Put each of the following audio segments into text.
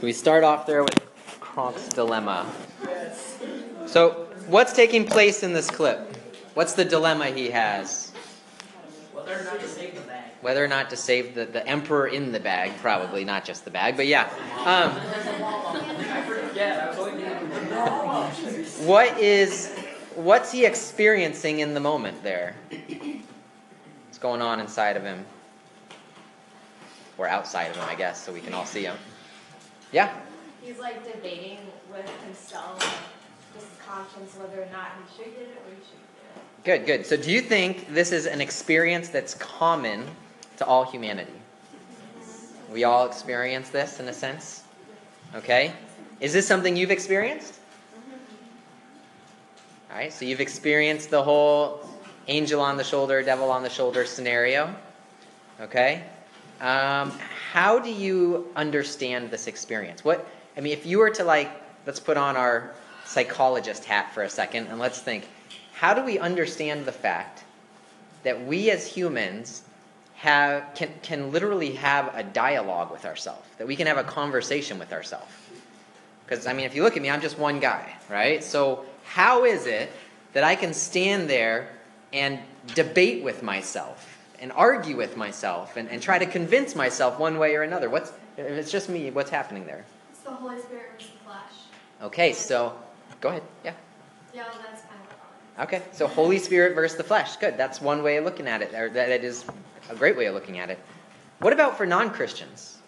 So we start off there with Kronk's dilemma. So, what's taking place in this clip? What's the dilemma he has? Whether or not to save the bag. Whether or not to save the, the emperor in the bag, probably not just the bag, but yeah. Um, what is what's he experiencing in the moment there? What's going on inside of him? Or outside of him, I guess, so we can all see him. Yeah? He's like debating with himself, his conscience, whether or not he should get it or he shouldn't get it. Good, good. So do you think this is an experience that's common to all humanity? We all experience this in a sense? Okay? Is this something you've experienced? All right, so you've experienced the whole angel on the shoulder, devil on the shoulder scenario. Okay? Um, how do you understand this experience? What I mean, if you were to like, let's put on our psychologist hat for a second and let's think, how do we understand the fact that we as humans have can can literally have a dialogue with ourselves, that we can have a conversation with ourselves? Because I mean, if you look at me, I'm just one guy, right? So how is it that I can stand there and debate with myself and argue with myself and, and try to convince myself one way or another? What's if it's just me, what's happening there? It's the Holy Spirit versus the flesh. Okay, so go ahead. Yeah. Yeah, well, that's kind of Okay, so Holy Spirit versus the flesh. Good. That's one way of looking at it, or that that is a great way of looking at it. What about for non Christians?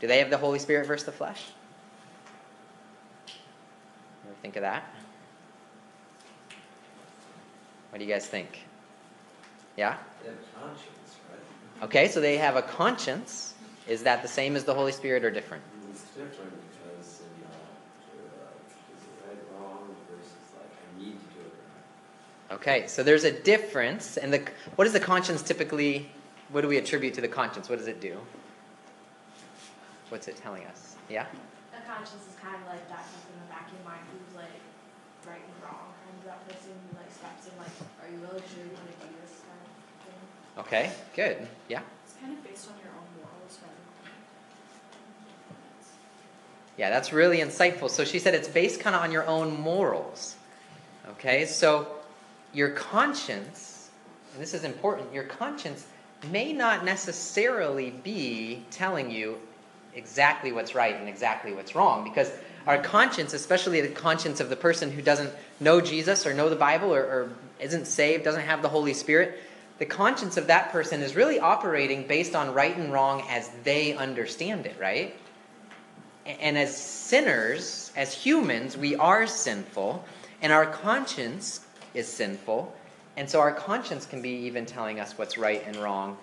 Do they have the Holy Spirit versus the flesh? Ever think of that? What do you guys think? Yeah? They have a conscience, right? Okay, so they have a conscience. Is that the same as the Holy Spirit or different? It's different because, you know, uh, is it right wrong versus like, I need to do it or. Okay, so there's a difference. And the what does the conscience typically, what do we attribute to the conscience? What does it do? What's it telling us? Yeah? The conscience is kind of like that stuff in the back of your mind who's like right and wrong. And that person who like steps in like, are you really sure you want to do this kind of thing? Okay, good. Yeah? It's kind of based on your own morals than. Yeah, that's really insightful. So she said it's based kind of on your own morals. Okay, so your conscience, and this is important, your conscience may not necessarily be telling you exactly what's right and exactly what's wrong because our conscience, especially the conscience of the person who doesn't know Jesus or know the Bible or, or isn't saved, doesn't have the Holy Spirit, the conscience of that person is really operating based on right and wrong as they understand it, right? And as sinners, as humans, we are sinful, and our conscience is sinful. And so our conscience can be even telling us what's right and wrong,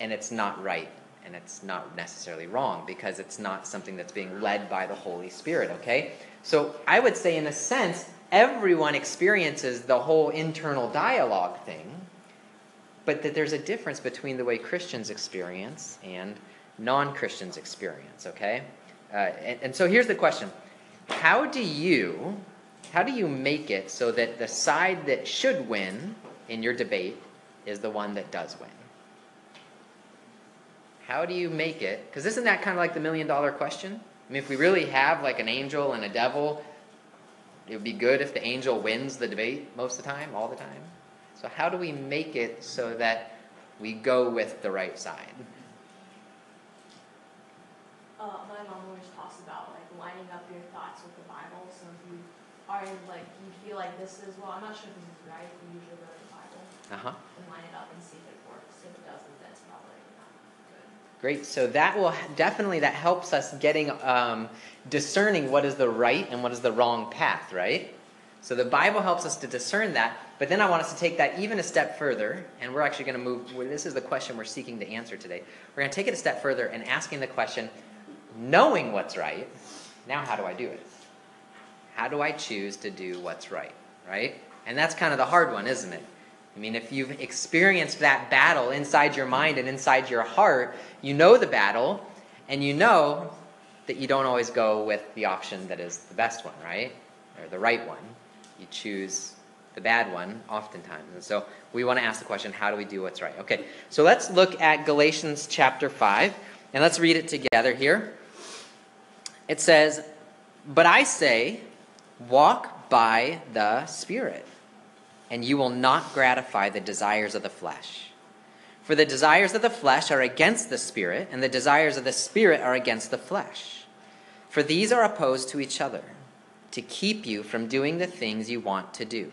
and it's not right, and it's not necessarily wrong because it's not something that's being led by the Holy Spirit, okay? So I would say, in a sense, everyone experiences the whole internal dialogue thing, but that there's a difference between the way Christians experience and non Christians experience, okay? Uh, and, and so here's the question How do you. How do you make it so that the side that should win in your debate is the one that does win? How do you make it? Because isn't that kind of like the million dollar question? I mean, if we really have like an angel and a devil, it would be good if the angel wins the debate most of the time, all the time. So, how do we make it so that we go with the right side? Uh, my mom always talks about like lining up your thoughts with the Bible. So if you are like you feel like this is well, I'm not sure if this is right. You usually go to the Bible Uh huh. and line it up and see if it works. If it doesn't, then it's probably not good. Great. So that will definitely that helps us getting um, discerning what is the right and what is the wrong path, right? So the Bible helps us to discern that. But then I want us to take that even a step further, and we're actually going to move. well, This is the question we're seeking to answer today. We're going to take it a step further and asking the question, knowing what's right. Now, how do I do it? How do I choose to do what's right? Right? And that's kind of the hard one, isn't it? I mean, if you've experienced that battle inside your mind and inside your heart, you know the battle, and you know that you don't always go with the option that is the best one, right? Or the right one. You choose the bad one oftentimes. And so we want to ask the question how do we do what's right? Okay, so let's look at Galatians chapter 5, and let's read it together here. it says, But I say, walk by the Spirit, and you will not gratify the desires of the flesh. For the desires of the flesh are against the Spirit, and the desires of the Spirit are against the flesh. For these are opposed to each other, to keep you from doing the things you want to do.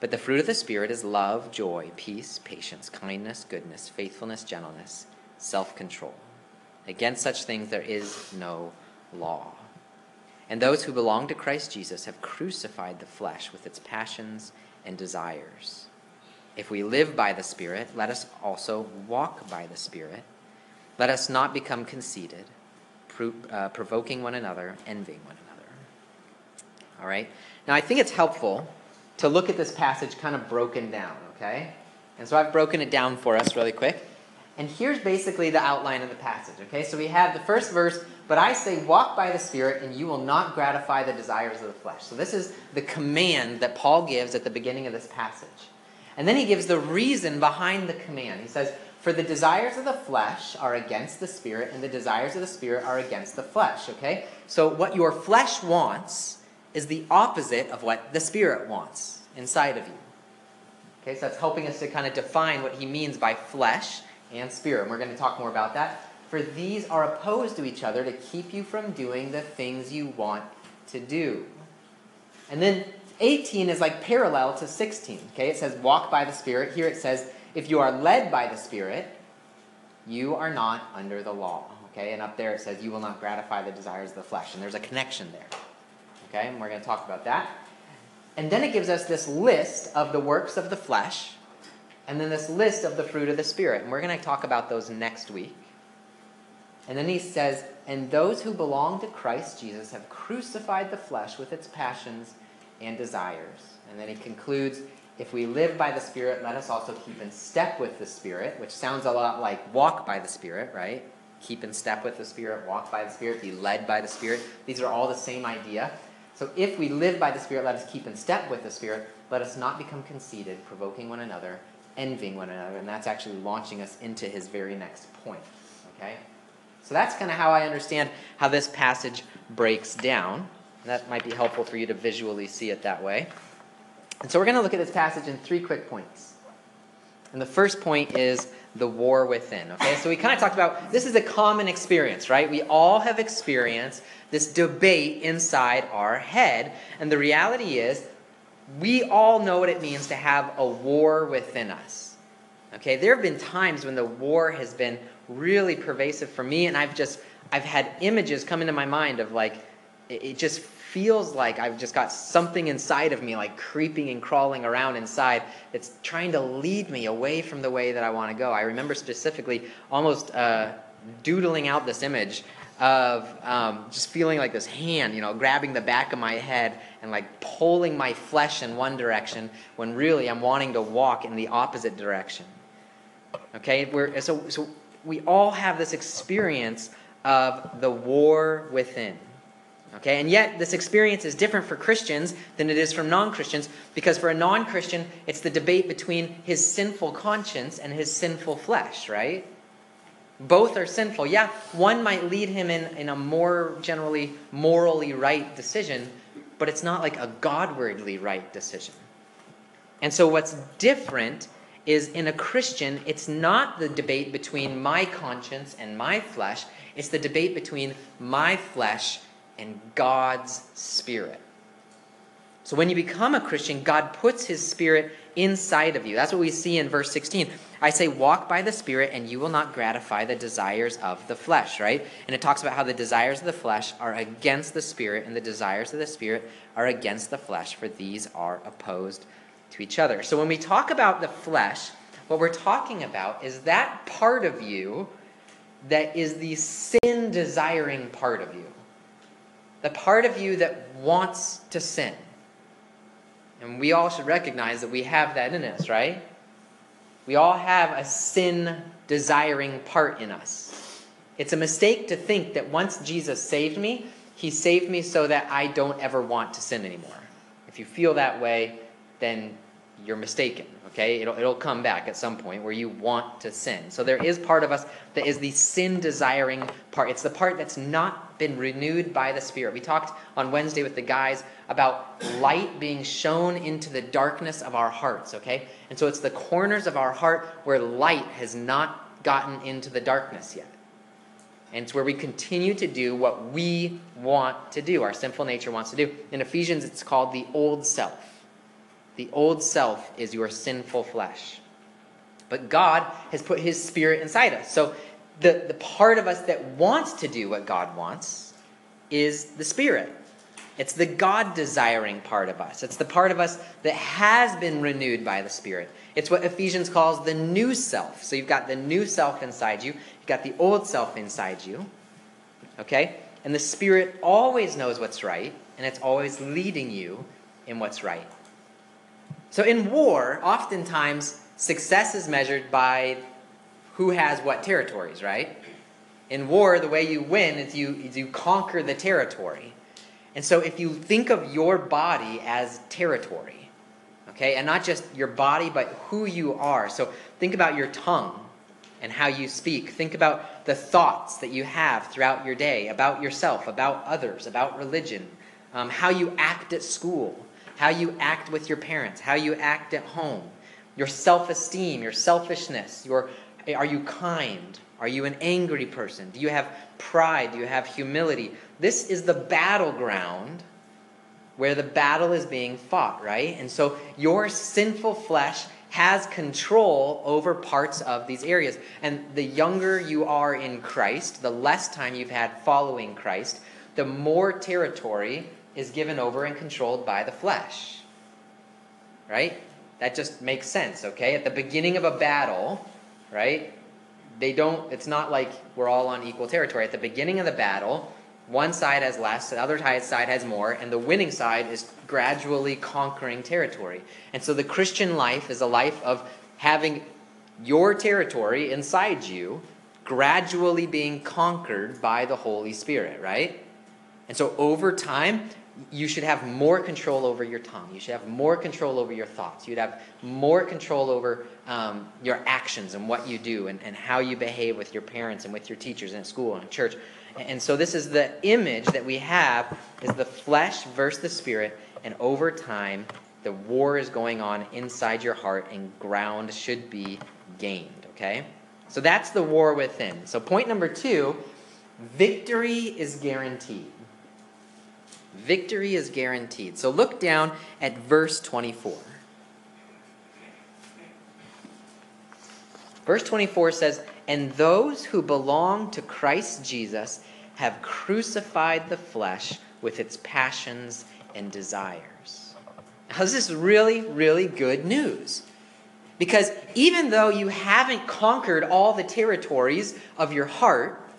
But the fruit of the Spirit is love, joy, peace, patience, kindness, goodness, faithfulness, gentleness, self control. Against such things there is no law. And those who belong to Christ Jesus have crucified the flesh with its passions and desires. If we live by the Spirit, let us also walk by the Spirit. Let us not become conceited, uh, provoking one another, envying one another. All right? Now, I think it's helpful to look at this passage kind of broken down, okay? And so I've broken it down for us really quick. And here's basically the outline of the passage, okay? So we have the first verse, but I say, walk by the Spirit, and you will not gratify the desires of the flesh. So this is the command that Paul gives at the beginning of this passage. And then he gives the reason behind the command. He says, For the desires of the flesh are against the Spirit, and the desires of the Spirit are against the flesh, okay? So what your flesh wants is the opposite of what the Spirit wants inside of you. Okay, so that's helping us to kind of define what he means by flesh and spirit. And we're going to talk more about that. For these are opposed to each other to keep you from doing the things you want to do. And then 18 is like parallel to 16. Okay, it says walk by the Spirit. Here it says if you are led by the Spirit, you are not under the law. Okay, and up there it says you will not gratify the desires of the flesh. And there's a connection there. Okay, and we're going to talk about that. And then it gives us this list of the works of the flesh, and then this list of the fruit of the Spirit. And we're going to talk about those next week. And then he says, And those who belong to Christ Jesus have crucified the flesh with its passions and desires. And then he concludes, If we live by the Spirit, let us also keep in step with the Spirit, which sounds a lot like walk by the Spirit, right? Keep in step with the Spirit, walk by the Spirit, be led by the Spirit. These are all the same idea. So if we live by the Spirit, let us keep in step with the Spirit. Let us not become conceited, provoking one another, envying one another. And that's actually launching us into his very next point. Okay? So that's kind of how I understand how this passage breaks down. That might be helpful for you to visually see it that way. And so we're going to look at this passage in three quick points. And the first point is the war within. Okay, so we kind of talked about this is a common experience, right? We all have experienced this debate inside our head. And the reality is, we all know what it means to have a war within us. Okay, there have been times when the war has been really pervasive for me, and I've just I've had images come into my mind of like it just feels like I've just got something inside of me, like creeping and crawling around inside, that's trying to lead me away from the way that I want to go. I remember specifically almost uh, doodling out this image of um, just feeling like this hand, you know, grabbing the back of my head and like pulling my flesh in one direction when really I'm wanting to walk in the opposite direction. Okay, we're, so, so we all have this experience of the war within. Okay, and yet this experience is different for Christians than it is from non Christians because for a non Christian, it's the debate between his sinful conscience and his sinful flesh, right? Both are sinful. Yeah, one might lead him in, in a more generally morally right decision, but it's not like a Godwardly right decision. And so what's different is in a Christian, it's not the debate between my conscience and my flesh, it's the debate between my flesh and God's Spirit. So when you become a Christian, God puts His Spirit inside of you. That's what we see in verse 16. I say, walk by the Spirit, and you will not gratify the desires of the flesh, right? And it talks about how the desires of the flesh are against the Spirit, and the desires of the Spirit are against the flesh, for these are opposed to each other. So when we talk about the flesh, what we're talking about is that part of you that is the sin desiring part of you. The part of you that wants to sin. And we all should recognize that we have that in us, right? We all have a sin desiring part in us. It's a mistake to think that once Jesus saved me, he saved me so that I don't ever want to sin anymore. If you feel that way, then you're mistaken. Okay? It'll, it'll come back at some point where you want to sin. So there is part of us that is the sin desiring part. It's the part that's not been renewed by the Spirit. We talked on Wednesday with the guys about light being shown into the darkness of our hearts. Okay? And so it's the corners of our heart where light has not gotten into the darkness yet. And it's where we continue to do what we want to do, our sinful nature wants to do. In Ephesians, it's called the old self. The old self is your sinful flesh. But God has put his spirit inside us. So the, the part of us that wants to do what God wants is the spirit. It's the God desiring part of us. It's the part of us that has been renewed by the Spirit. It's what Ephesians calls the new self. So you've got the new self inside you, you've got the old self inside you. Okay? And the Spirit always knows what's right, and it's always leading you in what's right. So in war, oftentimes success is measured by who has what territories, right? In war, the way you win is you, is you conquer the territory. And so if you think of your body as territory, okay, and not just your body, but who you are. So think about your tongue and how you speak. Think about the thoughts that you have throughout your day about yourself, about others, about religion, um, how you act at school how you act with your parents, how you act at home, your self esteem, your selfishness, your, are you kind? Are you an angry person? Do you have pride? Do you have humility? This is the battleground where the battle is being fought, right? And so your sinful flesh has control over parts of these areas. And the younger you are in Christ, the less time you've had following Christ, the more territory is given over and controlled by the flesh. Right? That just makes sense, okay? At the beginning of a battle, right? They don't, it's not like we're all on equal territory. At the beginning of the battle, one side has less, the other side has more, and the winning side is gradually conquering territory. And so the Christian life is a life of having your territory inside you gradually being conquered by the Holy Spirit, right? And so over time, you should have more control over your tongue. You should have more control over your thoughts. You'd have more control over um, your actions and what you do and, and how you behave with your parents and with your teachers and at school and church. And so this is the image that we have is the flesh versus the spirit. And over time, the war is going on inside your heart and ground should be gained. Okay? So that's the war within. So point number two, victory is guaranteed. Victory is guaranteed. So look down at verse 24. Verse 24 says, And those who belong to Christ Jesus have crucified the flesh with its passions and desires. Now, this is really, really good news. Because even though you haven't conquered all the territories of your heart,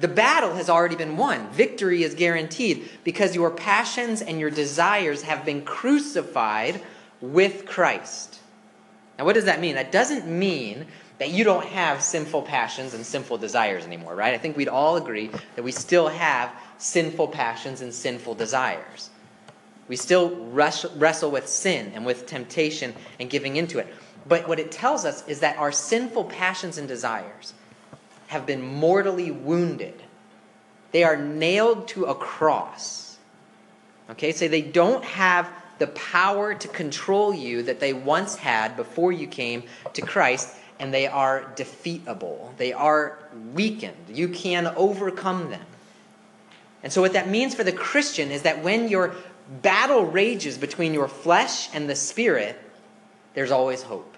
the battle has already been won. Victory is guaranteed because your passions and your desires have been crucified with Christ. Now, what does that mean? That doesn't mean that you don't have sinful passions and sinful desires anymore, right? I think we'd all agree that we still have sinful passions and sinful desires. We still wrestle with sin and with temptation and giving into it. But what it tells us is that our sinful passions and desires have been mortally wounded. They are nailed to a cross. Okay, so they don't have the power to control you that they once had before you came to Christ, and they are defeatable. They are weakened. You can overcome them. And so, what that means for the Christian is that when your battle rages between your flesh and the spirit, there's always hope.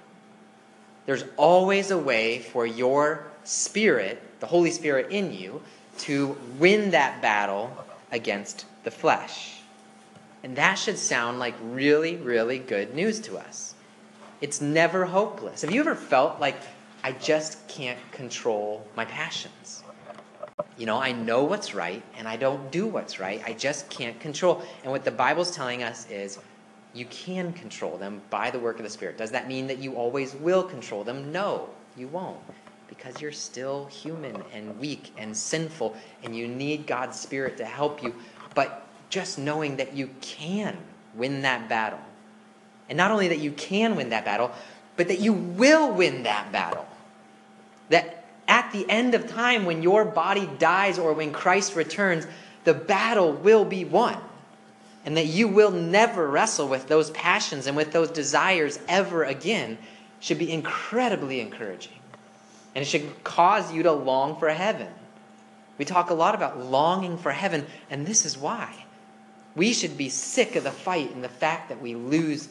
There's always a way for your Spirit, the Holy Spirit in you, to win that battle against the flesh. And that should sound like really, really good news to us. It's never hopeless. Have you ever felt like I just can't control my passions? You know, I know what's right and I don't do what's right. I just can't control. And what the Bible's telling us is you can control them by the work of the Spirit. Does that mean that you always will control them? No, you won't. Because you're still human and weak and sinful, and you need God's Spirit to help you. But just knowing that you can win that battle. And not only that you can win that battle, but that you will win that battle. That at the end of time, when your body dies or when Christ returns, the battle will be won and that you will never wrestle with those passions and with those desires ever again should be incredibly encouraging. And it should cause you to long for heaven. We talk a lot about longing for heaven, and this is why. We should be sick of the fight and the fact that we lose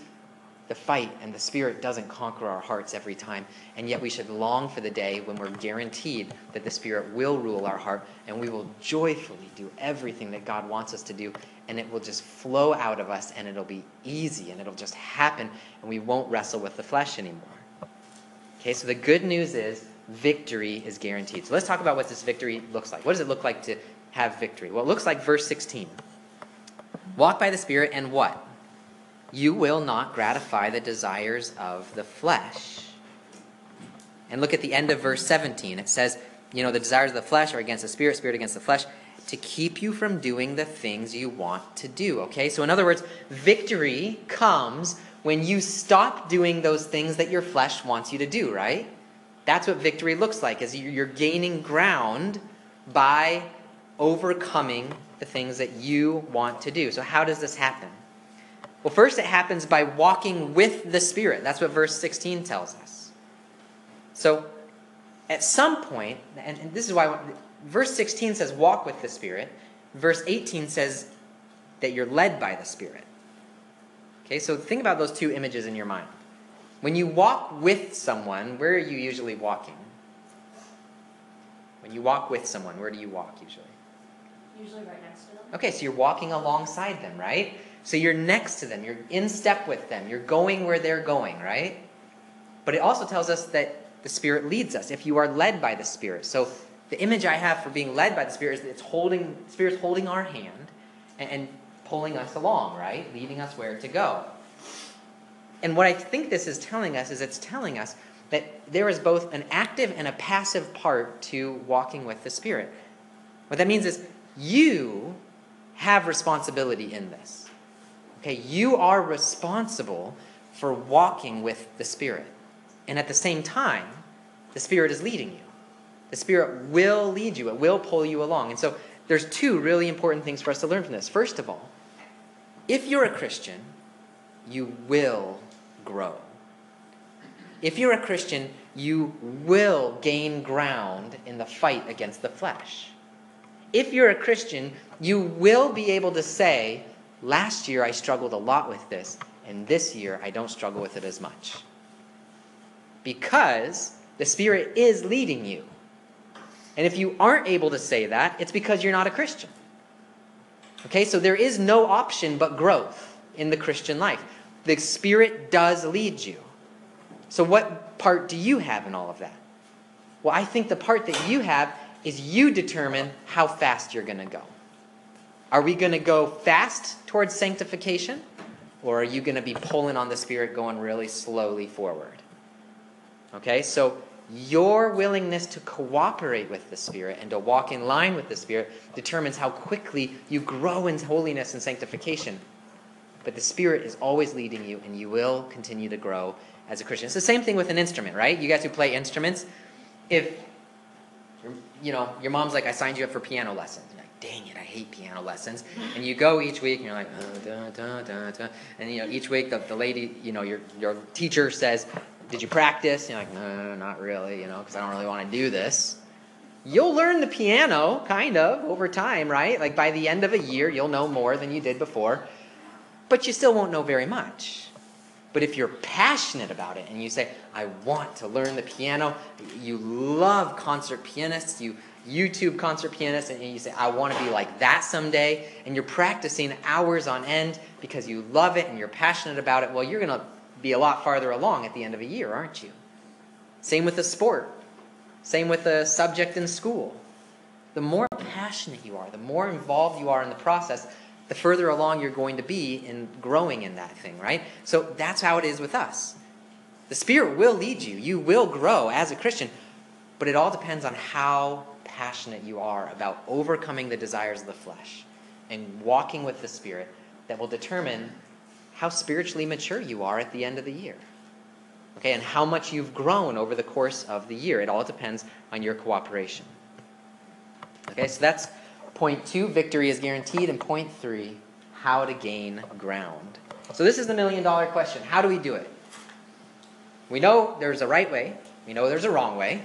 the fight and the Spirit doesn't conquer our hearts every time. And yet we should long for the day when we're guaranteed that the Spirit will rule our heart and we will joyfully do everything that God wants us to do. And it will just flow out of us and it'll be easy and it'll just happen and we won't wrestle with the flesh anymore. Okay, so the good news is victory is guaranteed. So let's talk about what this victory looks like. What does it look like to have victory? Well, it looks like verse 16. Walk by the Spirit and what? you will not gratify the desires of the flesh. And look at the end of verse 17. It says, you know, the desires of the flesh are against the spirit, spirit against the flesh, to keep you from doing the things you want to do. Okay? So, in other words, victory comes when you stop doing those things that your flesh wants you to do, right? That's what victory looks like, is you're gaining ground by overcoming the things that you want to do. So, how does this happen? Well, first it happens by walking with the Spirit. That's what verse 16 tells us. So, at some point, and, and this is why verse 16 says walk with the Spirit, verse 18 says that you're led by the Spirit. Okay, so think about those two images in your mind. When you walk with someone, where are you usually walking? When you walk with someone, where do you walk usually? Usually right next to them. Okay, so you're walking alongside them, right? So you're next to them, you're in step with them, you're going where they're going, right? But it also tells us that the Spirit leads us if you are led by the Spirit. So the image I have for being led by the Spirit is that it's holding, the Spirit's holding our hand and, and pulling us along, right? Leading us where to go. And what I think this is telling us is it's telling us that there is both an active and a passive part to walking with the Spirit. What that means is you have responsibility in this. Okay, you are responsible for walking with the Spirit. And at the same time, the Spirit is leading you. The Spirit will lead you, it will pull you along. And so there's two really important things for us to learn from this. First of all, if you're a Christian, you will grow. If you're a Christian, you will gain ground in the fight against the flesh. If you're a Christian, you will be able to say, Last year I struggled a lot with this, and this year I don't struggle with it as much. Because the Spirit is leading you. And if you aren't able to say that, it's because you're not a Christian. Okay, so there is no option but growth in the Christian life. The Spirit does lead you. So, what part do you have in all of that? Well, I think the part that you have is you determine how fast you're going to go. Are we going to go fast towards sanctification? Or are you going to be pulling on the Spirit going really slowly forward? Okay, so your willingness to cooperate with the Spirit and to walk in line with the Spirit determines how quickly you grow in holiness and sanctification. But the Spirit is always leading you, and you will continue to grow as a Christian. It's the same thing with an instrument, right? You guys who play instruments, if you know your mom's like, "I signed you up for piano lessons," you're like, dang it, I hate piano lessons. And you go each week and you're like, da, da, da, and you know, each week the, the lady, you know, your, your teacher says, did you practice? And you're like, no, not really, you know, because I don't really want to do this. You'll learn the piano, kind of, over time, right? Like by the end of a year, you'll know more than you did before, but you still won't know very much. But if you're passionate about it and you say, I want to learn the piano, you love concert pianists, you YouTube concert pianists, and you say, I want to be like that someday, and you're practicing hours on end because you love it and you're passionate about it, well, you're going to be a lot farther along at the end of a year, aren't you? Same with a sport. Same with a subject in school. the more passionate you are, the more involved you are in the process, the further along you're going to be in growing in that thing, right? So that's how it is with us. The Spirit will lead you. You will grow as a Christian, but it all depends on how passionate you are about overcoming the desires of the flesh and walking with the Spirit that will determine how spiritually mature you are at the end of the year. Okay, and how much you've grown over the course of the year. It all depends on your cooperation. Okay, so that's point two victory is guaranteed, and point three how to gain ground. So, this is the million dollar question how do we do it? We know there's a right way, we know there's a wrong way.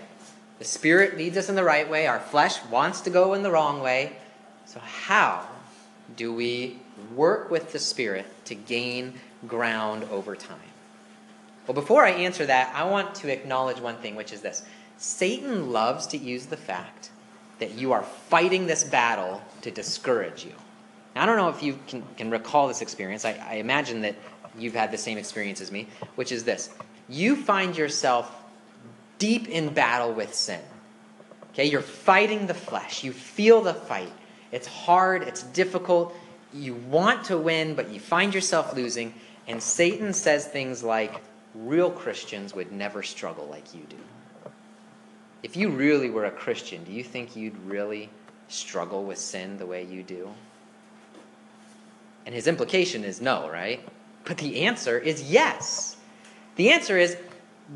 The Spirit leads us in the right way, our flesh wants to go in the wrong way. So, how do we work with the Spirit to gain ground over time? Well, before I answer that, I want to acknowledge one thing, which is this Satan loves to use the fact that you are fighting this battle to discourage you. Now, I don't know if you can, can recall this experience. I, I imagine that you've had the same experience as me, which is this you find yourself deep in battle with sin. Okay, you're fighting the flesh. You feel the fight. It's hard, it's difficult. You want to win, but you find yourself losing. And Satan says things like, real Christians would never struggle like you do. If you really were a Christian, do you think you'd really struggle with sin the way you do? And his implication is no, right? But the answer is yes. The answer is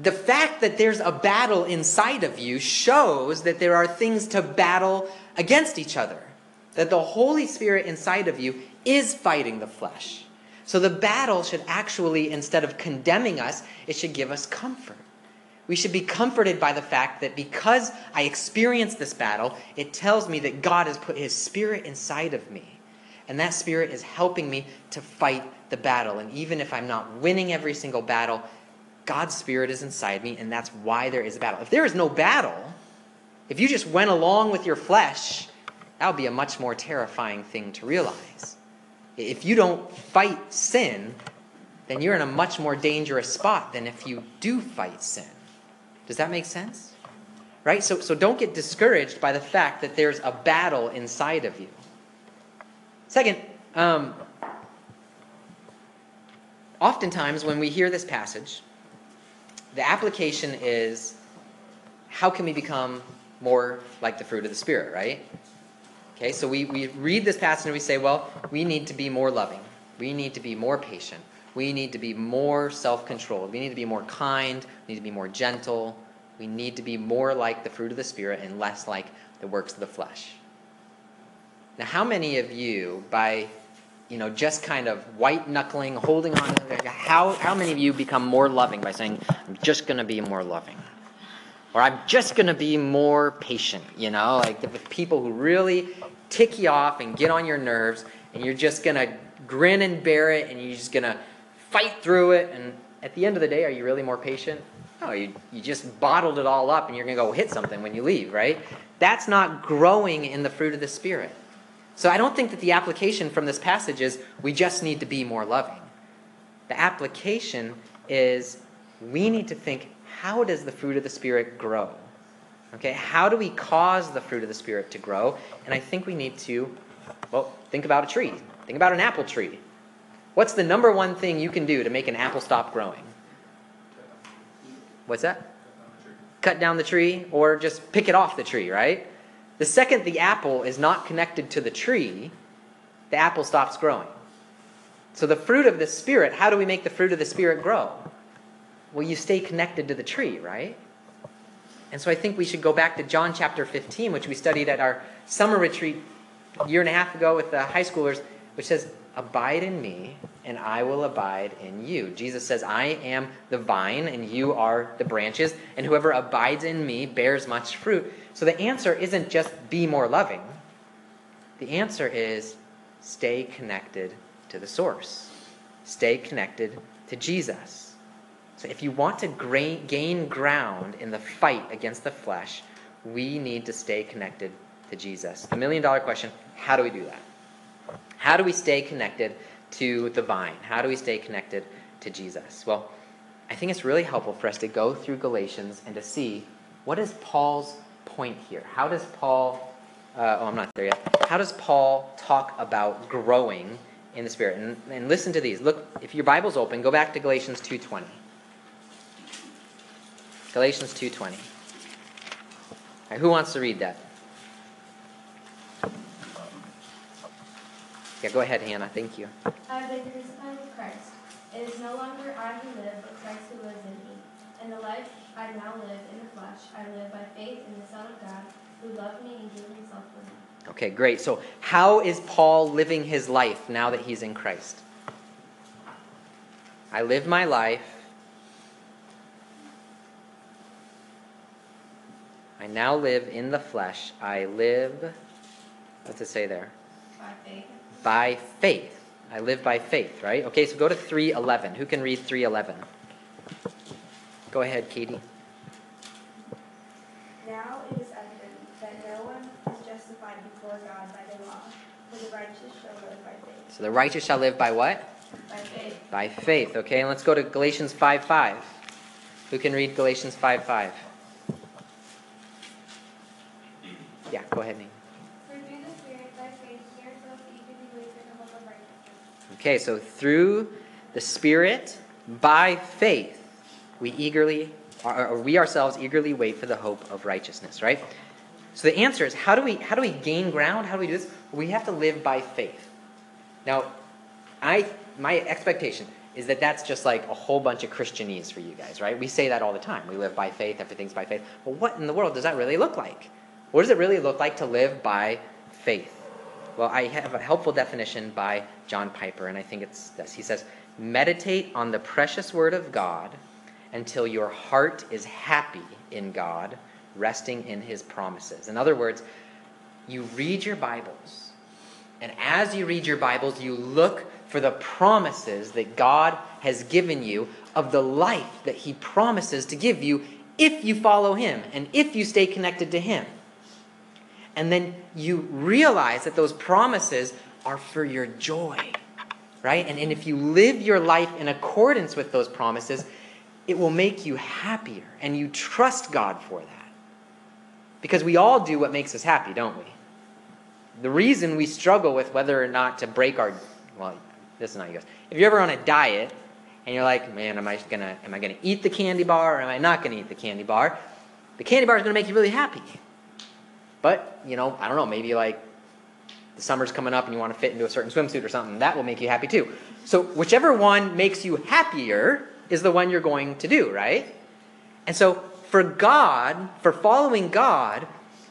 the fact that there's a battle inside of you shows that there are things to battle against each other. That the Holy Spirit inside of you is fighting the flesh. So the battle should actually, instead of condemning us, it should give us comfort. We should be comforted by the fact that because I experienced this battle, it tells me that God has put His Spirit inside of me. And that Spirit is helping me to fight the battle. And even if I'm not winning every single battle, God's Spirit is inside me, and that's why there is a battle. If there is no battle, if you just went along with your flesh, that would be a much more terrifying thing to realize. If you don't fight sin, then you're in a much more dangerous spot than if you do fight sin. Does that make sense? Right? So, so don't get discouraged by the fact that there's a battle inside of you. Second, um, oftentimes when we hear this passage, the application is how can we become more like the fruit of the Spirit, right? Okay, so we, we read this passage and we say, well, we need to be more loving. We need to be more patient. We need to be more self controlled. We need to be more kind. We need to be more gentle. We need to be more like the fruit of the Spirit and less like the works of the flesh. Now, how many of you, by you know, just kind of white knuckling, holding on. How, how many of you become more loving by saying, I'm just going to be more loving? Or I'm just going to be more patient, you know? Like the people who really tick you off and get on your nerves, and you're just going to grin and bear it, and you're just going to fight through it. And at the end of the day, are you really more patient? No, you, you just bottled it all up, and you're going to go hit something when you leave, right? That's not growing in the fruit of the Spirit. So I don't think that the application from this passage is we just need to be more loving. The application is we need to think how does the fruit of the Spirit grow? Okay, how do we cause the fruit of the Spirit to grow? And I think we need to, well, think about a tree. Think about an apple tree. What's the number one thing you can do to make an apple stop growing? What's that? Cut down the tree or just pick it off the tree, right? The second the apple is not connected to the tree, the apple stops growing. So, the fruit of the Spirit, how do we make the fruit of the Spirit grow? Well, you stay connected to the tree, right? And so I think we should go back to John chapter 15, which we studied at our summer retreat a year and a half ago with the high schoolers, which says, Abide in me, and I will abide in you. Jesus says, I am the vine, and you are the branches, and whoever abides in me bears much fruit. So the answer isn't just be more loving, the answer is stay connected to the source, stay connected to Jesus. So if you want to gain ground in the fight against the flesh, we need to stay connected to Jesus. The million dollar question how do we do that? How do we stay connected to the vine? How do we stay connected to Jesus? Well, I think it's really helpful for us to go through Galatians and to see what is Paul's point here. How does Paul uh, oh, I'm not there yet. How does Paul talk about growing in the Spirit? And, and listen to these. Look, if your Bible's open, go back to Galatians 2.20. Galatians 2.20. All right, who wants to read that? Yeah, go ahead, Hannah. Thank you. I have been crucified with Christ. It is no longer I who live, but Christ who lives in me. And the life I now live in the flesh, I live by faith in the Son of God, who loved me and gave himself for me. Okay, great. So, how is Paul living his life now that he's in Christ? I live my life. I now live in the flesh. I live, what's it say there? By faith. By faith. I live by faith, right? Okay, so go to 311. Who can read 311? Go ahead, Katie. Now it is evident that no one is justified before God by the law, for the righteous shall live by faith. So the righteous shall live by what? By faith. By faith. Okay, and let's go to Galatians 5 5. Who can read Galatians 5 5? Yeah, go ahead, Nate. For through the Spirit by faith we ourselves eagerly wait for the hope of righteousness. Okay, so through the Spirit, by faith, we eagerly, or we ourselves eagerly wait for the hope of righteousness, right? So the answer is how do we how do we gain ground? How do we do this? We have to live by faith. Now, I my expectation is that that's just like a whole bunch of Christianese for you guys, right? We say that all the time. We live by faith, everything's by faith. But what in the world does that really look like? What does it really look like to live by faith? Well, I have a helpful definition by John Piper, and I think it's this. He says, Meditate on the precious word of God until your heart is happy in God, resting in his promises. In other words, you read your Bibles, and as you read your Bibles, you look for the promises that God has given you of the life that he promises to give you if you follow him and if you stay connected to him. And then you realize that those promises are for your joy, right? And, and if you live your life in accordance with those promises, it will make you happier and you trust God for that. Because we all do what makes us happy, don't we? The reason we struggle with whether or not to break our well, this is not you guys. If you're ever on a diet and you're like, man, am I gonna am I gonna eat the candy bar or am I not gonna eat the candy bar? The candy bar is gonna make you really happy. But, you know, I don't know, maybe like the summer's coming up and you want to fit into a certain swimsuit or something, that will make you happy too. So whichever one makes you happier is the one you're going to do, right? And so for God, for following God,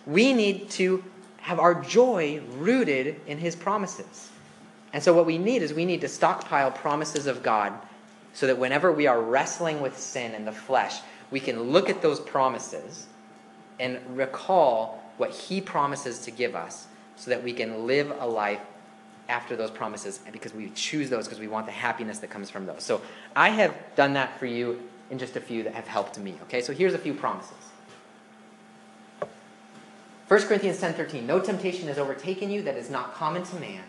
we need to have our joy rooted in his promises. And so what we need is we need to stockpile promises of God so that whenever we are wrestling with sin and the flesh, we can look at those promises and recall what he promises to give us so that we can live a life after those promises and because we choose those because we want the happiness that comes from those. So I have done that for you in just a few that have helped me. Okay, so here's a few promises. 1 Corinthians 10:13 No temptation has overtaken you that is not common to man.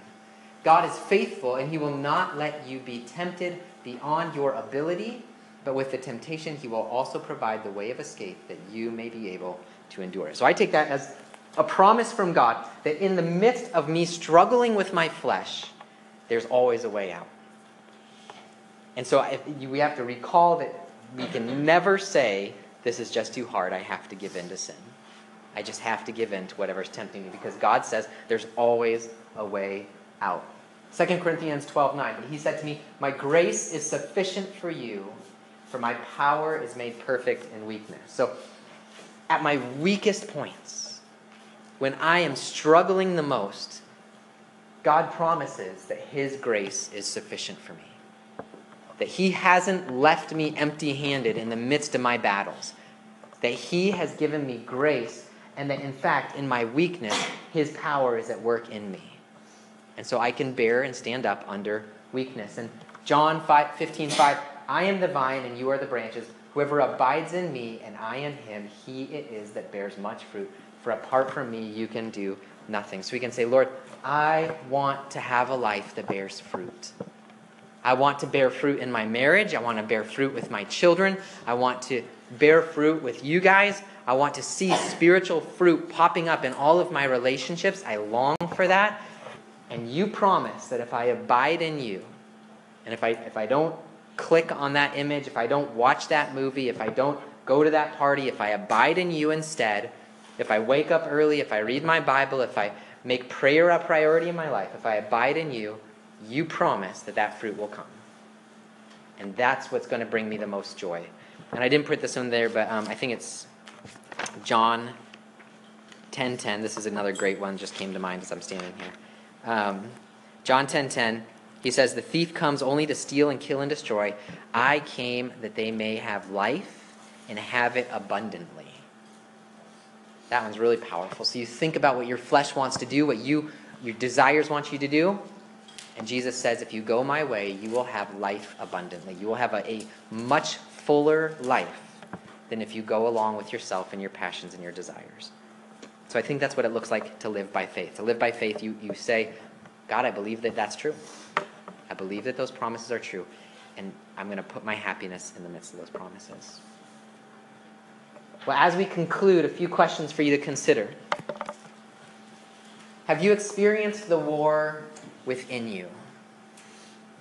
God is faithful and he will not let you be tempted beyond your ability, but with the temptation he will also provide the way of escape that you may be able to endure. So I take that as a promise from God that in the midst of me struggling with my flesh, there's always a way out. And so we have to recall that we can never say, This is just too hard, I have to give in to sin. I just have to give in to whatever's tempting me because God says there's always a way out. 2 Corinthians 12 9. But he said to me, My grace is sufficient for you, for my power is made perfect in weakness. So, at my weakest points, when I am struggling the most, God promises that his grace is sufficient for me. That he hasn't left me empty handed in the midst of my battles. That he has given me grace and that in fact, in my weakness, his power is at work in me. And so I can bear and stand up under weakness. And John 5, 15, 5, I am the vine and you are the branches. Whoever abides in me and I in him, he it is that bears much fruit. For apart from me, you can do nothing. So we can say, Lord, I want to have a life that bears fruit. I want to bear fruit in my marriage. I want to bear fruit with my children. I want to bear fruit with you guys. I want to see spiritual fruit popping up in all of my relationships. I long for that. And you promise that if I abide in you, and if I, if I don't click on that image, if I don't watch that movie, if I don't go to that party, if I abide in you instead, if I wake up early, if I read my Bible, if I make prayer a priority in my life, if I abide in you, you promise that that fruit will come. And that's what's going to bring me the most joy. And I didn't put this one there, but um, I think it's John 10:10. 10, This is another great one. Just came to mind as I'm standing here. Um, John 10:10. 10, 10, he says, "The thief comes only to steal and kill and destroy. I came that they may have life and have it abundantly." That one's really powerful. So you think about what your flesh wants to do, what you your desires want you to do, and Jesus says, if you go my way, you will have life abundantly. You will have a, a much fuller life than if you go along with yourself and your passions and your desires. So I think that's what it looks like to live by faith. To live by faith, you, you say, God, I believe that that's true. I believe that those promises are true, and I'm going to put my happiness in the midst of those promises. Well, as we conclude, a few questions for you to consider. Have you experienced the war within you?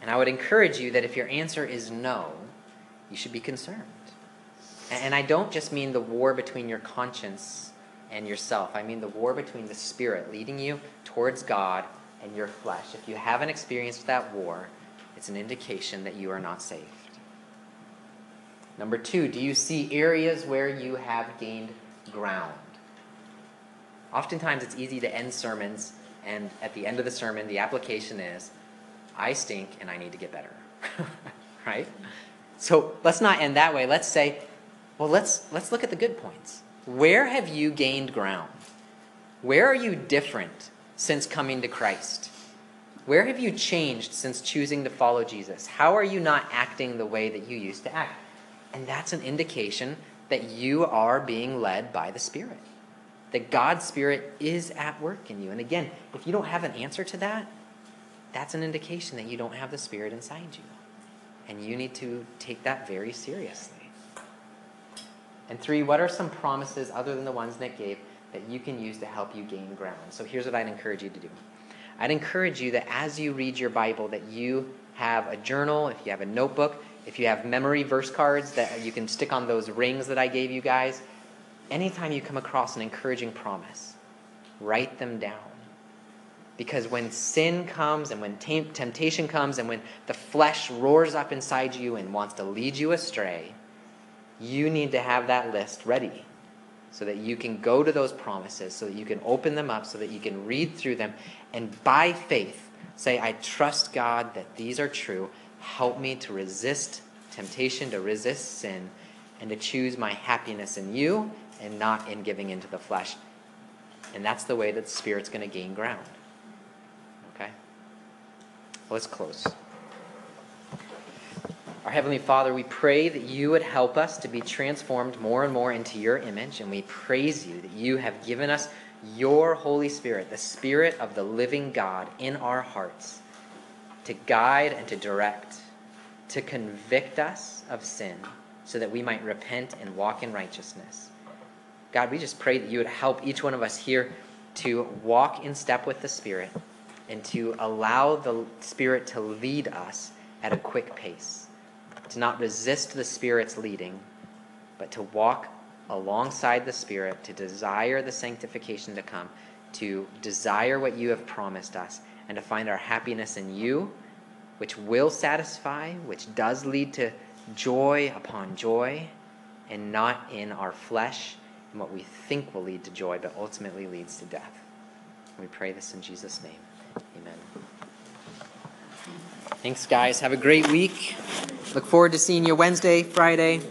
And I would encourage you that if your answer is no, you should be concerned. And I don't just mean the war between your conscience and yourself, I mean the war between the spirit leading you towards God and your flesh. If you haven't experienced that war, it's an indication that you are not saved. Number two, do you see areas where you have gained ground? Oftentimes it's easy to end sermons, and at the end of the sermon, the application is, I stink and I need to get better. right? So let's not end that way. Let's say, well, let's, let's look at the good points. Where have you gained ground? Where are you different since coming to Christ? Where have you changed since choosing to follow Jesus? How are you not acting the way that you used to act? And that's an indication that you are being led by the Spirit. That God's Spirit is at work in you. And again, if you don't have an answer to that, that's an indication that you don't have the Spirit inside you. And you need to take that very seriously. And three, what are some promises other than the ones Nick gave that you can use to help you gain ground? So here's what I'd encourage you to do. I'd encourage you that as you read your Bible, that you have a journal, if you have a notebook, if you have memory verse cards that you can stick on those rings that I gave you guys, anytime you come across an encouraging promise, write them down. Because when sin comes and when temptation comes and when the flesh roars up inside you and wants to lead you astray, you need to have that list ready so that you can go to those promises, so that you can open them up, so that you can read through them, and by faith say, I trust God that these are true help me to resist temptation, to resist sin, and to choose my happiness in you and not in giving into the flesh. And that's the way that the Spirit's going to gain ground. Okay? Let's close. Our Heavenly Father, we pray that you would help us to be transformed more and more into your image, and we praise you that you have given us your Holy Spirit, the Spirit of the living God, in our hearts to guide and to direct, to convict us of sin, so that we might repent and walk in righteousness. God, we just pray that you would help each one of us here to walk in step with the Spirit and to allow the Spirit to lead us at a quick pace, to not resist the Spirit's leading, but to walk alongside the Spirit, to desire the sanctification to come, to desire what you have promised us, and to find our happiness in you, which will satisfy, which does lead to joy upon joy, and not in our flesh and what we think will lead to joy, but ultimately leads to death. We pray this in Jesus' name. Amen. Thanks, guys. Have a great week. Look forward to seeing you Wednesday, Friday.